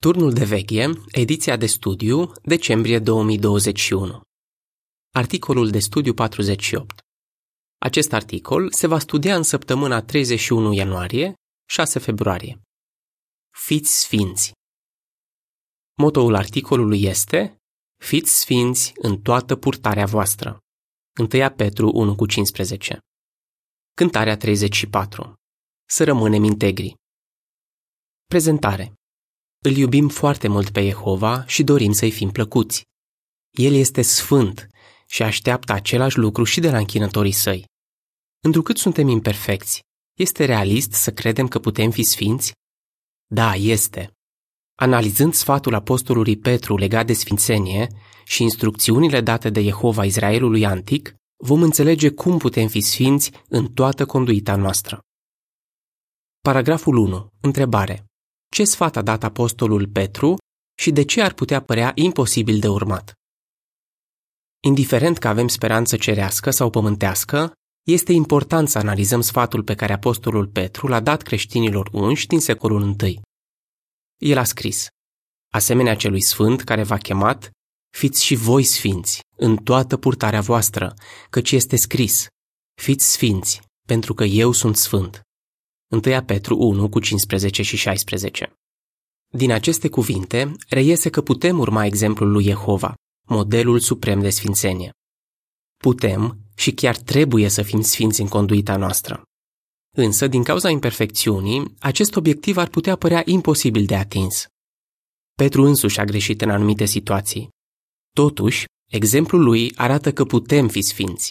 Turnul de veche, ediția de studiu, decembrie 2021. Articolul de studiu 48. Acest articol se va studia în săptămâna 31 ianuarie, 6 februarie. Fiți sfinți. Motoul articolului este Fiți sfinți în toată purtarea voastră. 1 Petru 1 cu 15. Cântarea 34. Să rămânem integri. Prezentare. Îl iubim foarte mult pe Jehova și dorim să-i fim plăcuți. El este sfânt și așteaptă același lucru și de la închinătorii săi. Întrucât suntem imperfecți, este realist să credem că putem fi sfinți? Da, este. Analizând sfatul apostolului Petru legat de sfințenie și instrucțiunile date de Jehova Israelului antic, vom înțelege cum putem fi sfinți în toată conduita noastră. Paragraful 1. Întrebare ce sfat a dat apostolul Petru și de ce ar putea părea imposibil de urmat. Indiferent că avem speranță cerească sau pământească, este important să analizăm sfatul pe care apostolul Petru l-a dat creștinilor unși din secolul I. El a scris, asemenea celui sfânt care v-a chemat, fiți și voi sfinți în toată purtarea voastră, căci este scris, fiți sfinți, pentru că eu sunt sfânt. 1 Petru 1 cu 15 și 16. Din aceste cuvinte reiese că putem urma exemplul lui Jehova, modelul suprem de sfințenie. Putem și chiar trebuie să fim sfinți în conduita noastră. Însă, din cauza imperfecțiunii, acest obiectiv ar putea părea imposibil de atins. Petru însuși a greșit în anumite situații. Totuși, exemplul lui arată că putem fi sfinți.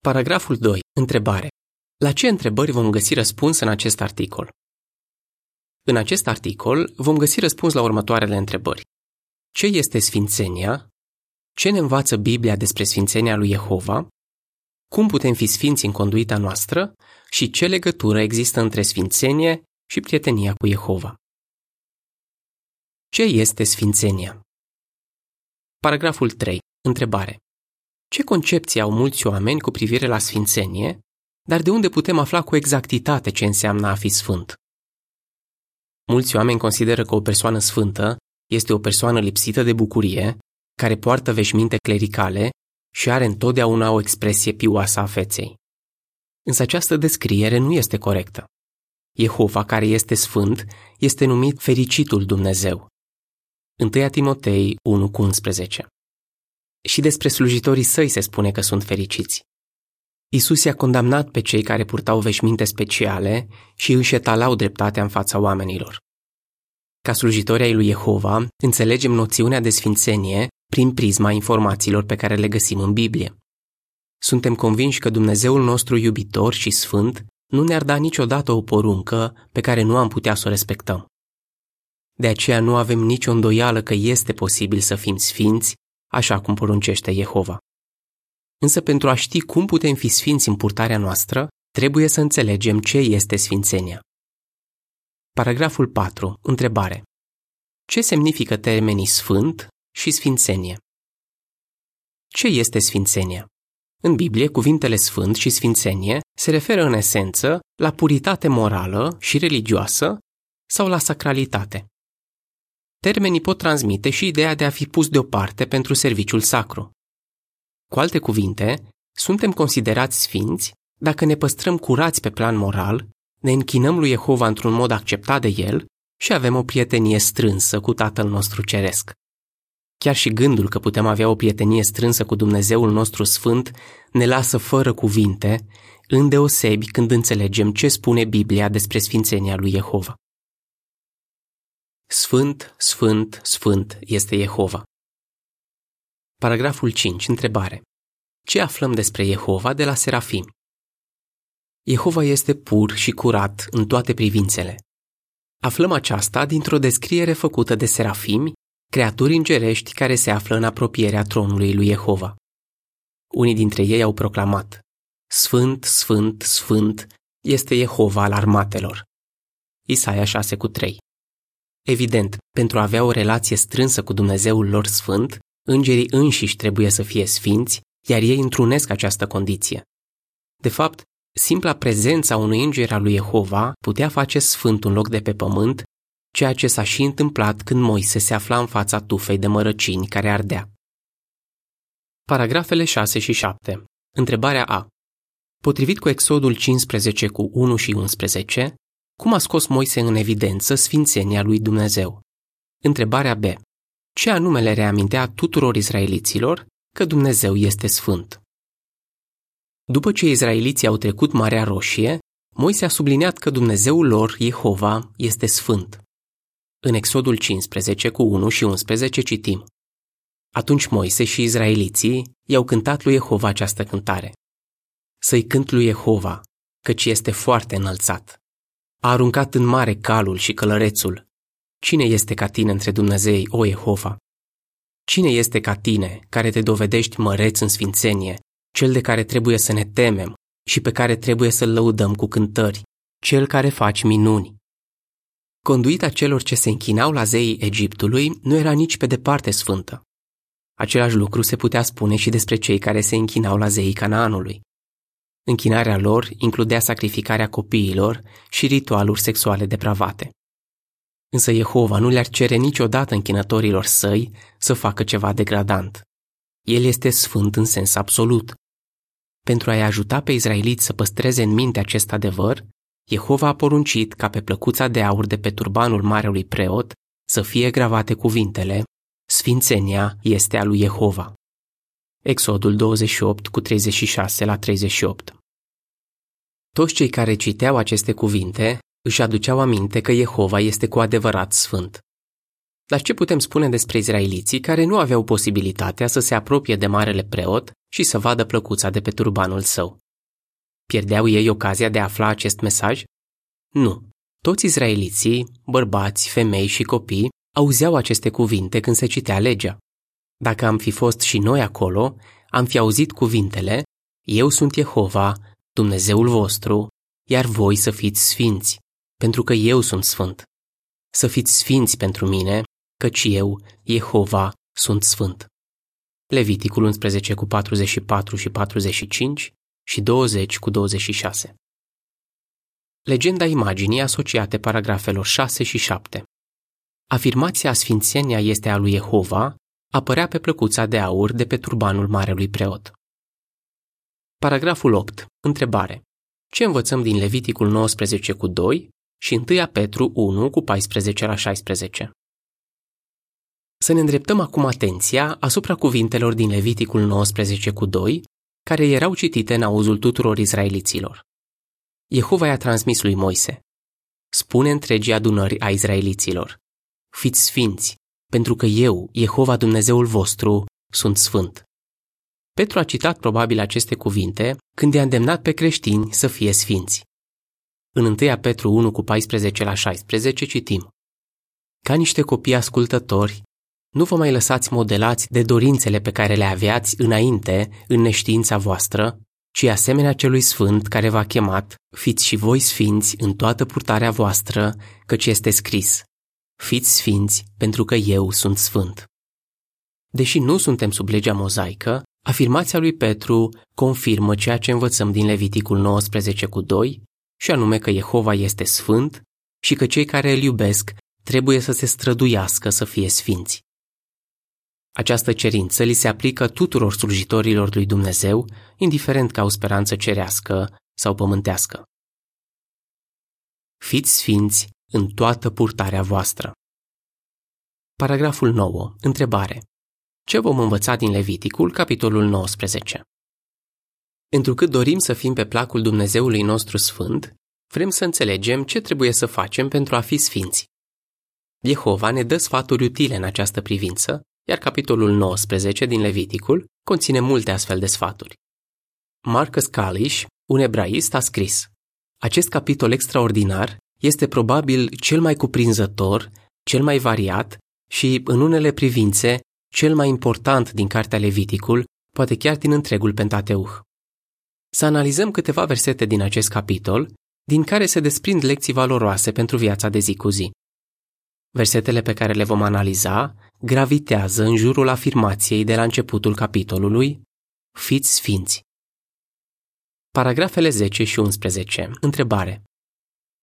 Paragraful 2. Întrebare. La ce întrebări vom găsi răspuns în acest articol? În acest articol vom găsi răspuns la următoarele întrebări. Ce este sfințenia? Ce ne învață Biblia despre sfințenia lui Jehova? Cum putem fi sfinți în conduita noastră? Și ce legătură există între sfințenie și prietenia cu Jehova? Ce este sfințenia? Paragraful 3. Întrebare. Ce concepții au mulți oameni cu privire la sfințenie dar de unde putem afla cu exactitate ce înseamnă a fi sfânt? Mulți oameni consideră că o persoană sfântă este o persoană lipsită de bucurie, care poartă veșminte clericale și are întotdeauna o expresie pioasă a feței. Însă această descriere nu este corectă. Jehova, care este sfânt, este numit fericitul Dumnezeu. 1 Timotei 1,11 Și despre slujitorii săi se spune că sunt fericiți. Isus i-a condamnat pe cei care purtau veșminte speciale și își șetalau dreptatea în fața oamenilor. Ca slujitori ai lui Jehova, înțelegem noțiunea de sfințenie prin prisma informațiilor pe care le găsim în Biblie. Suntem convinși că Dumnezeul nostru iubitor și sfânt nu ne-ar da niciodată o poruncă pe care nu am putea să o respectăm. De aceea nu avem nicio îndoială că este posibil să fim sfinți, așa cum poruncește Jehova. Însă pentru a ști cum putem fi sfinți în purtarea noastră, trebuie să înțelegem ce este sfințenia. Paragraful 4. Întrebare. Ce semnifică termenii sfânt și sfințenie? Ce este sfințenia? În Biblie, cuvintele sfânt și sfințenie se referă în esență la puritate morală și religioasă sau la sacralitate. Termenii pot transmite și ideea de a fi pus deoparte pentru serviciul sacru. Cu alte cuvinte, suntem considerați sfinți dacă ne păstrăm curați pe plan moral, ne închinăm lui Jehova într-un mod acceptat de el și avem o prietenie strânsă cu Tatăl nostru Ceresc. Chiar și gândul că putem avea o prietenie strânsă cu Dumnezeul nostru Sfânt ne lasă fără cuvinte, îndeosebi când înțelegem ce spune Biblia despre sfințenia lui Jehova. Sfânt, sfânt, sfânt este Jehova. Paragraful 5. Întrebare. Ce aflăm despre Jehova de la Serafim? Jehova este pur și curat în toate privințele. Aflăm aceasta dintr-o descriere făcută de serafimi, creaturi îngerești care se află în apropierea tronului lui Jehova. Unii dintre ei au proclamat, Sfânt, Sfânt, Sfânt este Jehova al armatelor. Isaia 6 cu 3 Evident, pentru a avea o relație strânsă cu Dumnezeul lor sfânt, Îngerii înșiși trebuie să fie sfinți, iar ei întrunesc această condiție. De fapt, simpla prezența unui înger al lui Jehova putea face sfânt un loc de pe pământ ceea ce s-a și întâmplat când Moise se afla în fața tufei de mărăcini care ardea. Paragrafele 6 și 7. Întrebarea A. Potrivit cu Exodul 15 cu 1 și 11, cum a scos Moise în evidență sfințenia lui Dumnezeu? Întrebarea B. Ce anume le reamintea tuturor izraeliților că Dumnezeu este sfânt? După ce izraeliții au trecut Marea Roșie, Moise a subliniat că Dumnezeul lor, Jehova, este sfânt. În Exodul 15 cu 1 și 11 citim Atunci Moise și izraeliții i-au cântat lui Jehova această cântare. Să-i cânt lui Jehova, căci este foarte înălțat. A aruncat în mare calul și călărețul. Cine este ca tine între Dumnezei, o Jehova? Cine este ca tine, care te dovedești măreț în sfințenie, cel de care trebuie să ne temem și pe care trebuie să-l lăudăm cu cântări, cel care faci minuni? Conduita celor ce se închinau la zeii Egiptului nu era nici pe departe sfântă. Același lucru se putea spune și despre cei care se închinau la zeii Canaanului. Închinarea lor includea sacrificarea copiilor și ritualuri sexuale depravate. Însă Jehova nu le-ar cere niciodată închinătorilor săi să facă ceva degradant. El este sfânt în sens absolut. Pentru a-i ajuta pe izraeliți să păstreze în minte acest adevăr, Jehova a poruncit ca pe plăcuța de aur de pe turbanul marelui preot să fie gravate cuvintele Sfințenia este a lui Jehova. Exodul 28 cu 36 la 38 Toți cei care citeau aceste cuvinte își aduceau aminte că Jehova este cu adevărat sfânt. Dar ce putem spune despre izraeliții care nu aveau posibilitatea să se apropie de marele preot și să vadă plăcuța de pe turbanul său? Pierdeau ei ocazia de a afla acest mesaj? Nu. Toți izraeliții, bărbați, femei și copii, auzeau aceste cuvinte când se citea legea. Dacă am fi fost și noi acolo, am fi auzit cuvintele, Eu sunt Jehova, Dumnezeul vostru, iar voi să fiți sfinți, pentru că eu sunt sfânt. Să fiți sfinți pentru mine, căci eu, Jehova, sunt sfânt. Leviticul 11 cu 44 și 45 și 20 cu 26. Legenda imaginii asociate paragrafelor 6 și 7. Afirmația sfințenia este a lui Jehova apărea pe plăcuța de aur de pe turbanul marelui preot. Paragraful 8. Întrebare. Ce învățăm din Leviticul 19 cu 2 și 1 Petru 1 cu 14 la 16? Să ne îndreptăm acum atenția asupra cuvintelor din Leviticul 19 cu 2, care erau citite în auzul tuturor izraeliților. Jehova i-a transmis lui Moise. Spune întregii adunări a izraeliților. Fiți sfinți, pentru că eu, Jehova Dumnezeul vostru, sunt sfânt. Petru a citat probabil aceste cuvinte când i-a îndemnat pe creștini să fie sfinți. În 1 Petru 1 cu 14 la 16 citim Ca niște copii ascultători, nu vă mai lăsați modelați de dorințele pe care le aveați înainte în neștiința voastră, ci asemenea celui sfânt care v-a chemat, fiți și voi sfinți în toată purtarea voastră, căci este scris. Fiți sfinți, pentru că eu sunt sfânt. Deși nu suntem sub legea mozaică, afirmația lui Petru confirmă ceea ce învățăm din Leviticul 19 cu 2, și anume că Jehova este sfânt și că cei care îl iubesc trebuie să se străduiască să fie sfinți. Această cerință li se aplică tuturor slujitorilor lui Dumnezeu, indiferent că au speranță cerească sau pământească. Fiți sfinți în toată purtarea voastră. Paragraful 9. Întrebare. Ce vom învăța din Leviticul, capitolul 19? Întrucât dorim să fim pe placul Dumnezeului nostru sfânt, vrem să înțelegem ce trebuie să facem pentru a fi sfinți. Jehova ne dă sfaturi utile în această privință, iar capitolul 19 din Leviticul conține multe astfel de sfaturi. Marcus Kalish, un ebraist, a scris Acest capitol extraordinar este probabil cel mai cuprinzător, cel mai variat și, în unele privințe, cel mai important din cartea Leviticul, poate chiar din întregul Pentateuch. Să analizăm câteva versete din acest capitol, din care se desprind lecții valoroase pentru viața de zi cu zi. Versetele pe care le vom analiza gravitează în jurul afirmației de la începutul capitolului Fiți sfinți. Paragrafele 10 și 11. Întrebare.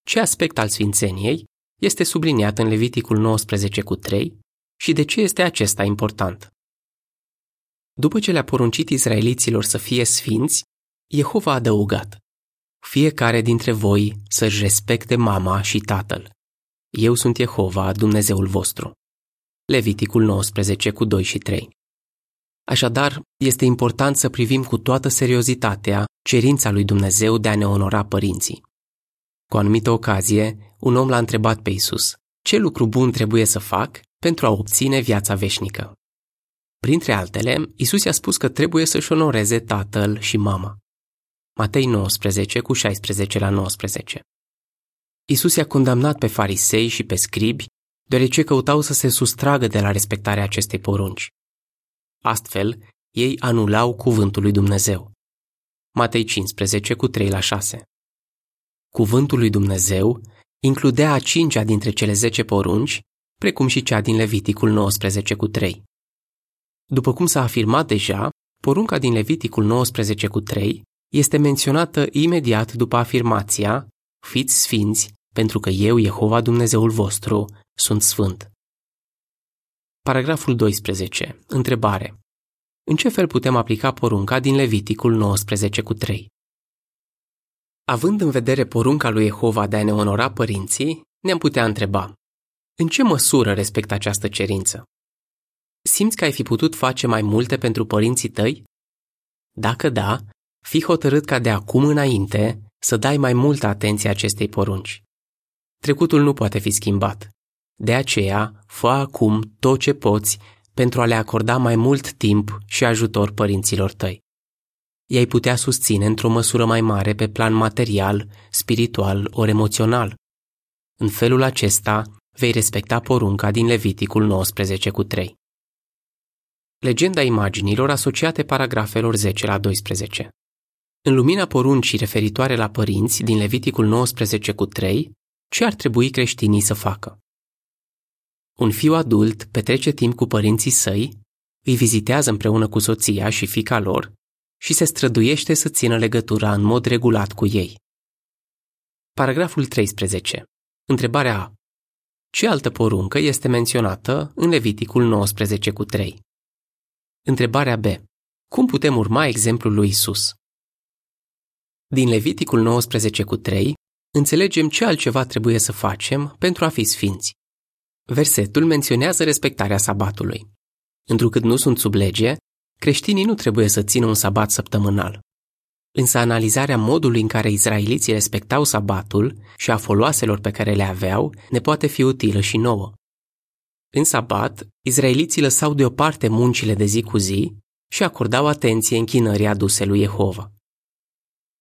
Ce aspect al sfințeniei este subliniat în Leviticul 19 cu 3 și de ce este acesta important. După ce le-a poruncit izraeliților să fie sfinți, Jehova a adăugat, fiecare dintre voi să-și respecte mama și tatăl. Eu sunt Jehova, Dumnezeul vostru. Leviticul 19 cu 2 și 3. Așadar, este important să privim cu toată seriozitatea cerința lui Dumnezeu de a ne onora părinții. Cu anumită ocazie, un om l-a întrebat pe Isus, ce lucru bun trebuie să fac pentru a obține viața veșnică? Printre altele, Isus i-a spus că trebuie să-și onoreze tatăl și mama. Matei 19 cu 16 la 19. Isus i-a condamnat pe farisei și pe scribi, deoarece căutau să se sustragă de la respectarea acestei porunci. Astfel, ei anulau cuvântul lui Dumnezeu. Matei 15 cu 3 la 6. Cuvântul lui Dumnezeu includea a cincea dintre cele zece porunci, precum și cea din Leviticul 19 cu 3. După cum s-a afirmat deja, porunca din Leviticul 19 cu 3 este menționată imediat după afirmația Fiți sfinți, pentru că eu, Jehova Dumnezeul vostru, sunt sfânt. Paragraful 12. Întrebare. În ce fel putem aplica porunca din Leviticul 19 cu 3? Având în vedere porunca lui Jehova de a ne onora părinții, ne-am putea întreba, în ce măsură respect această cerință? Simți că ai fi putut face mai multe pentru părinții tăi? Dacă da, fii hotărât ca de acum înainte să dai mai multă atenție acestei porunci. Trecutul nu poate fi schimbat. De aceea, fă acum tot ce poți pentru a le acorda mai mult timp și ajutor părinților tăi. I-ai putea susține într-o măsură mai mare pe plan material, spiritual ori emoțional. În felul acesta, vei respecta porunca din Leviticul 19 cu 3. Legenda imaginilor asociate paragrafelor 10 la 12. În lumina poruncii referitoare la părinți din Leviticul 19 cu 3, ce ar trebui creștinii să facă? Un fiu adult petrece timp cu părinții săi, îi vizitează împreună cu soția și fica lor și se străduiește să țină legătura în mod regulat cu ei. Paragraful 13. Întrebarea A. Ce altă poruncă este menționată în Leviticul 19 cu 3? Întrebarea B. Cum putem urma exemplul lui Isus? Din Leviticul 19 cu 3, înțelegem ce altceva trebuie să facem pentru a fi sfinți. Versetul menționează respectarea sabatului. Întrucât nu sunt sub lege, creștinii nu trebuie să țină un sabat săptămânal. Însă analizarea modului în care izraeliții respectau sabatul și a foloaselor pe care le aveau ne poate fi utilă și nouă. În sabat, izraeliții lăsau deoparte muncile de zi cu zi și acordau atenție închinării aduse lui Jehova.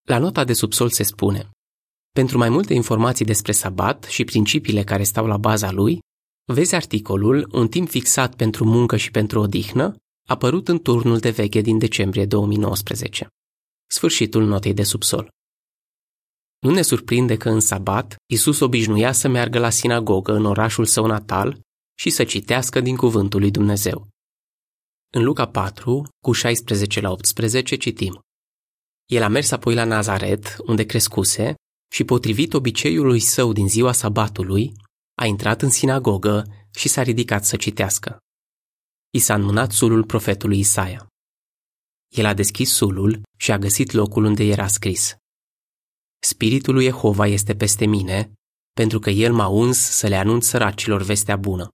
La nota de subsol se spune Pentru mai multe informații despre sabat și principiile care stau la baza lui, vezi articolul Un timp fixat pentru muncă și pentru odihnă, apărut în turnul de veche din decembrie 2019. Sfârșitul notei de subsol. Nu ne surprinde că în sabat Isus obișnuia să meargă la sinagogă în orașul său natal și să citească din cuvântul lui Dumnezeu. În Luca 4, cu 16 la 18, citim. El a mers apoi la Nazaret, unde crescuse, și potrivit obiceiului său din ziua sabatului, a intrat în sinagogă și s-a ridicat să citească. I s-a înmânat sulul profetului Isaia. El a deschis sulul și a găsit locul unde era scris. Spiritul lui Jehova este peste mine, pentru că el m-a uns să le anunț săracilor vestea bună.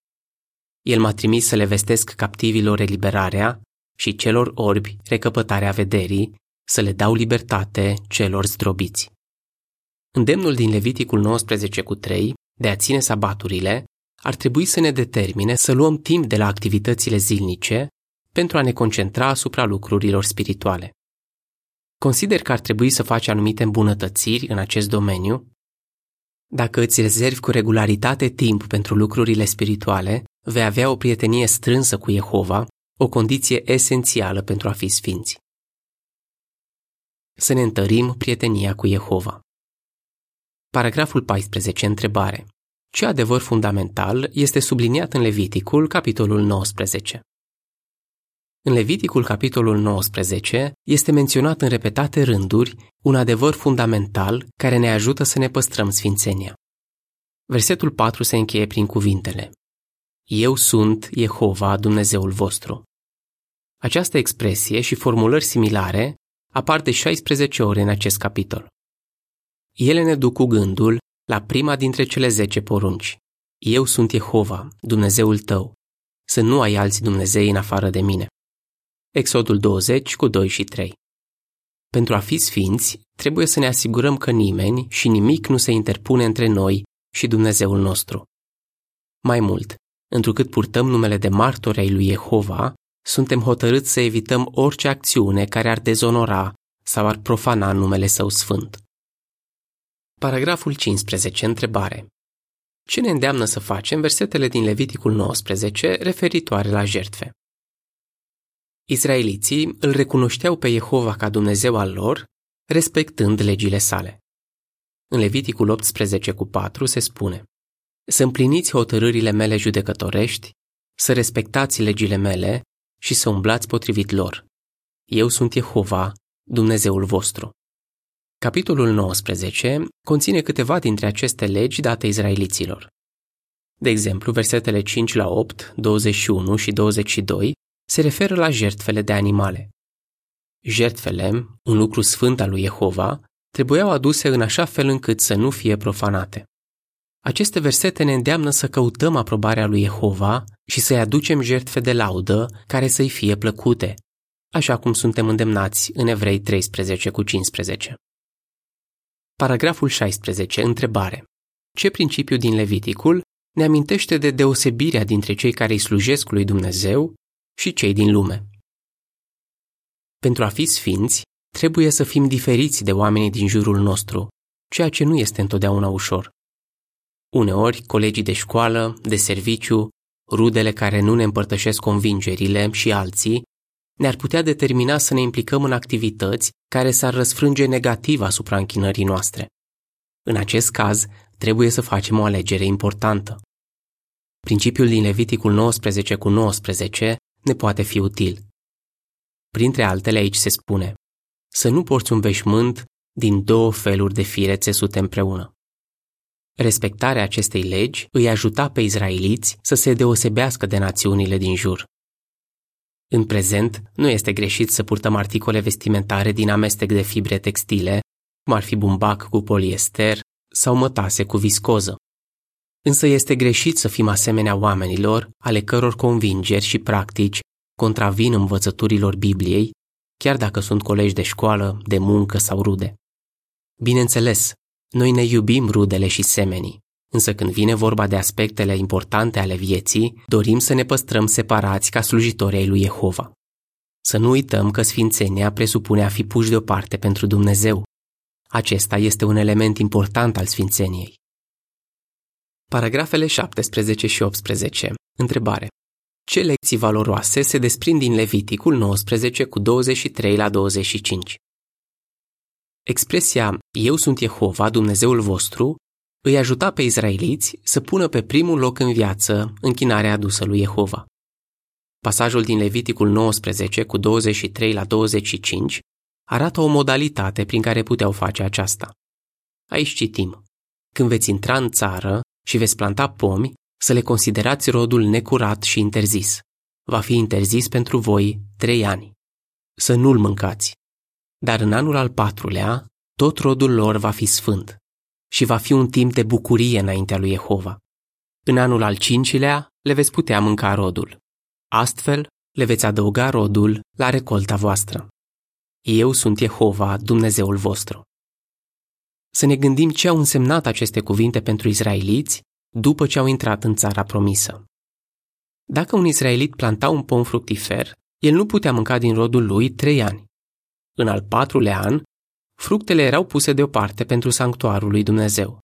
El m-a trimis să le vestesc captivilor eliberarea și celor orbi recăpătarea vederii, să le dau libertate celor zdrobiți. Îndemnul din Leviticul 19 cu 3 de a ține sabaturile ar trebui să ne determine să luăm timp de la activitățile zilnice pentru a ne concentra asupra lucrurilor spirituale. Consider că ar trebui să faci anumite îmbunătățiri în acest domeniu. Dacă îți rezervi cu regularitate timp pentru lucrurile spirituale, vei avea o prietenie strânsă cu Jehova, o condiție esențială pentru a fi sfinți. Să ne întărim prietenia cu Jehova. Paragraful 14. Întrebare. Ce adevăr fundamental este subliniat în Leviticul, capitolul 19? În Leviticul, capitolul 19, este menționat în repetate rânduri un adevăr fundamental care ne ajută să ne păstrăm sfințenia. Versetul 4 se încheie prin cuvintele Eu sunt Jehova, Dumnezeul vostru. Această expresie și formulări similare apar de 16 ori în acest capitol. Ele ne duc cu gândul la prima dintre cele 10 porunci. Eu sunt Jehova, Dumnezeul tău, să nu ai alți Dumnezei în afară de mine. Exodul 20 cu 2 și 3 Pentru a fi sfinți, trebuie să ne asigurăm că nimeni și nimic nu se interpune între noi și Dumnezeul nostru. Mai mult, întrucât purtăm numele de martori ai lui Jehova, suntem hotărâți să evităm orice acțiune care ar dezonora sau ar profana numele său sfânt. Paragraful 15. Întrebare. Ce ne îndeamnă să facem versetele din Leviticul 19 referitoare la jertfe? Israeliții îl recunoșteau pe Jehova ca Dumnezeu al lor, respectând legile sale. În Leviticul 18 cu 4 se spune Să împliniți hotărârile mele judecătorești, să respectați legile mele și să umblați potrivit lor. Eu sunt Jehova, Dumnezeul vostru. Capitolul 19 conține câteva dintre aceste legi date izraeliților. De exemplu, versetele 5 la 8, 21 și 22 se referă la jertfele de animale. Jertfele, un lucru sfânt al lui Jehova, trebuiau aduse în așa fel încât să nu fie profanate. Aceste versete ne îndeamnă să căutăm aprobarea lui Jehova și să-i aducem jertfe de laudă care să-i fie plăcute, așa cum suntem îndemnați în Evrei 13 cu 15. Paragraful 16. Întrebare. Ce principiu din Leviticul ne amintește de deosebirea dintre cei care îi slujesc lui Dumnezeu și cei din lume? Pentru a fi sfinți, trebuie să fim diferiți de oamenii din jurul nostru, ceea ce nu este întotdeauna ușor. Uneori, colegii de școală, de serviciu, rudele care nu ne împărtășesc convingerile și alții ne-ar putea determina să ne implicăm în activități care s-ar răsfrânge negativ asupra închinării noastre. În acest caz, trebuie să facem o alegere importantă. Principiul din Leviticul 19 cu 19 ne poate fi util. Printre altele aici se spune să nu porți un veșmânt din două feluri de fire țesute împreună. Respectarea acestei legi îi ajuta pe izraeliți să se deosebească de națiunile din jur. În prezent, nu este greșit să purtăm articole vestimentare din amestec de fibre textile, cum ar fi bumbac cu poliester sau mătase cu viscoză. Însă este greșit să fim asemenea oamenilor ale căror convingeri și practici contravin învățăturilor Bibliei, chiar dacă sunt colegi de școală, de muncă sau rude. Bineînțeles, noi ne iubim rudele și semenii, Însă când vine vorba de aspectele importante ale vieții, dorim să ne păstrăm separați ca slujitori ai lui Jehova. Să nu uităm că sfințenia presupune a fi puși deoparte pentru Dumnezeu. Acesta este un element important al sfințeniei. Paragrafele 17 și 18. Întrebare. Ce lecții valoroase se desprind din Leviticul 19 cu 23 la 25? Expresia Eu sunt Jehova, Dumnezeul vostru, îi ajuta pe izraeliți să pună pe primul loc în viață închinarea adusă lui Jehova. Pasajul din Leviticul 19 cu 23 la 25 arată o modalitate prin care puteau face aceasta. Aici citim. Când veți intra în țară și veți planta pomi, să le considerați rodul necurat și interzis. Va fi interzis pentru voi trei ani. Să nu-l mâncați. Dar în anul al patrulea, tot rodul lor va fi sfânt și va fi un timp de bucurie înaintea lui Jehova. În anul al cincilea le veți putea mânca rodul. Astfel, le veți adăuga rodul la recolta voastră. Eu sunt Jehova, Dumnezeul vostru. Să ne gândim ce au însemnat aceste cuvinte pentru izraeliți după ce au intrat în țara promisă. Dacă un israelit planta un pom fructifer, el nu putea mânca din rodul lui trei ani. În al patrulea an, Fructele erau puse deoparte pentru sanctuarul lui Dumnezeu.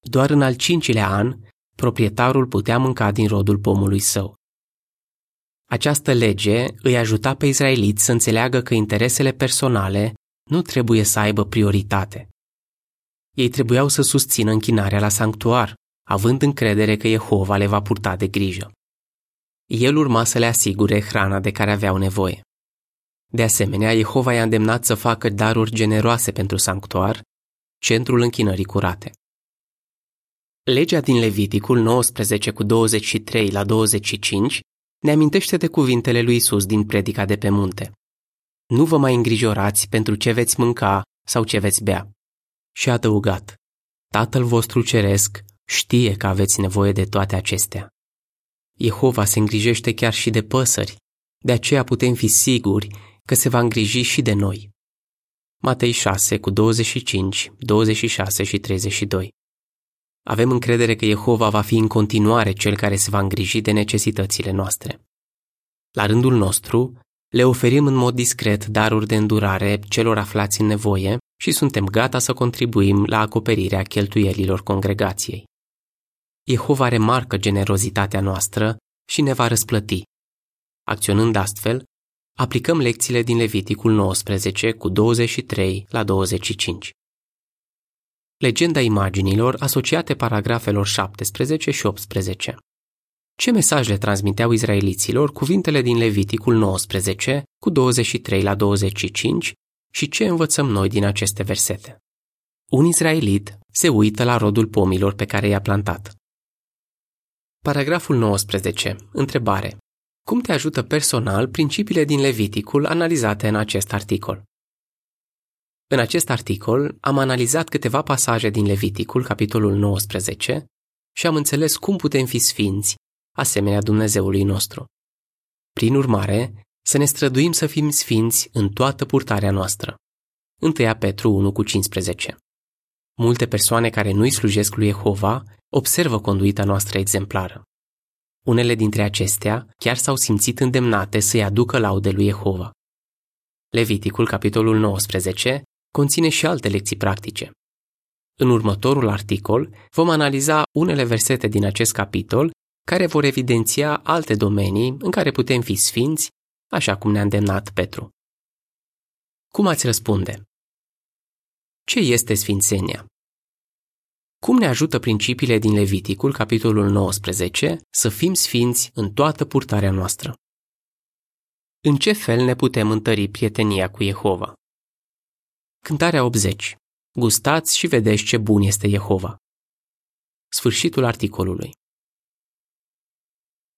Doar în al cincilea an, proprietarul putea mânca din rodul pomului său. Această lege îi ajuta pe israeliți să înțeleagă că interesele personale nu trebuie să aibă prioritate. Ei trebuiau să susțină închinarea la sanctuar, având încredere că Jehova le va purta de grijă. El urma să le asigure hrana de care aveau nevoie. De asemenea, Jehova i-a îndemnat să facă daruri generoase pentru sanctuar, centrul închinării curate. Legea din Leviticul 19 cu 23 la 25 ne amintește de cuvintele lui Isus din predica de pe munte. Nu vă mai îngrijorați pentru ce veți mânca sau ce veți bea. Și a adăugat, Tatăl vostru ceresc știe că aveți nevoie de toate acestea. Jehova se îngrijește chiar și de păsări, de aceea putem fi siguri că se va îngriji și de noi. Matei 6 cu 25, 26 și 32 Avem încredere că Jehova va fi în continuare cel care se va îngriji de necesitățile noastre. La rândul nostru, le oferim în mod discret daruri de îndurare celor aflați în nevoie și suntem gata să contribuim la acoperirea cheltuielilor congregației. Jehova remarcă generozitatea noastră și ne va răsplăti. Acționând astfel, aplicăm lecțiile din Leviticul 19 cu 23 la 25. Legenda imaginilor asociate paragrafelor 17 și 18. Ce mesaj le transmiteau izraeliților cuvintele din Leviticul 19 cu 23 la 25 și ce învățăm noi din aceste versete? Un izraelit se uită la rodul pomilor pe care i-a plantat. Paragraful 19. Întrebare. Cum te ajută personal principiile din Leviticul analizate în acest articol? În acest articol am analizat câteva pasaje din Leviticul, capitolul 19, și am înțeles cum putem fi sfinți, asemenea Dumnezeului nostru. Prin urmare, să ne străduim să fim sfinți în toată purtarea noastră. 1 Petru 1 cu 15 Multe persoane care nu-i slujesc lui Jehova observă conduita noastră exemplară. Unele dintre acestea chiar s-au simțit îndemnate să-i aducă laude lui Jehova. Leviticul, capitolul 19, conține și alte lecții practice. În următorul articol vom analiza unele versete din acest capitol care vor evidenția alte domenii în care putem fi sfinți, așa cum ne-a îndemnat Petru. Cum ați răspunde? Ce este sfințenia? Cum ne ajută principiile din Leviticul, capitolul 19, să fim sfinți în toată purtarea noastră? În ce fel ne putem întări prietenia cu Jehova? Cântarea 80. Gustați și vedeți ce bun este Jehova. Sfârșitul articolului.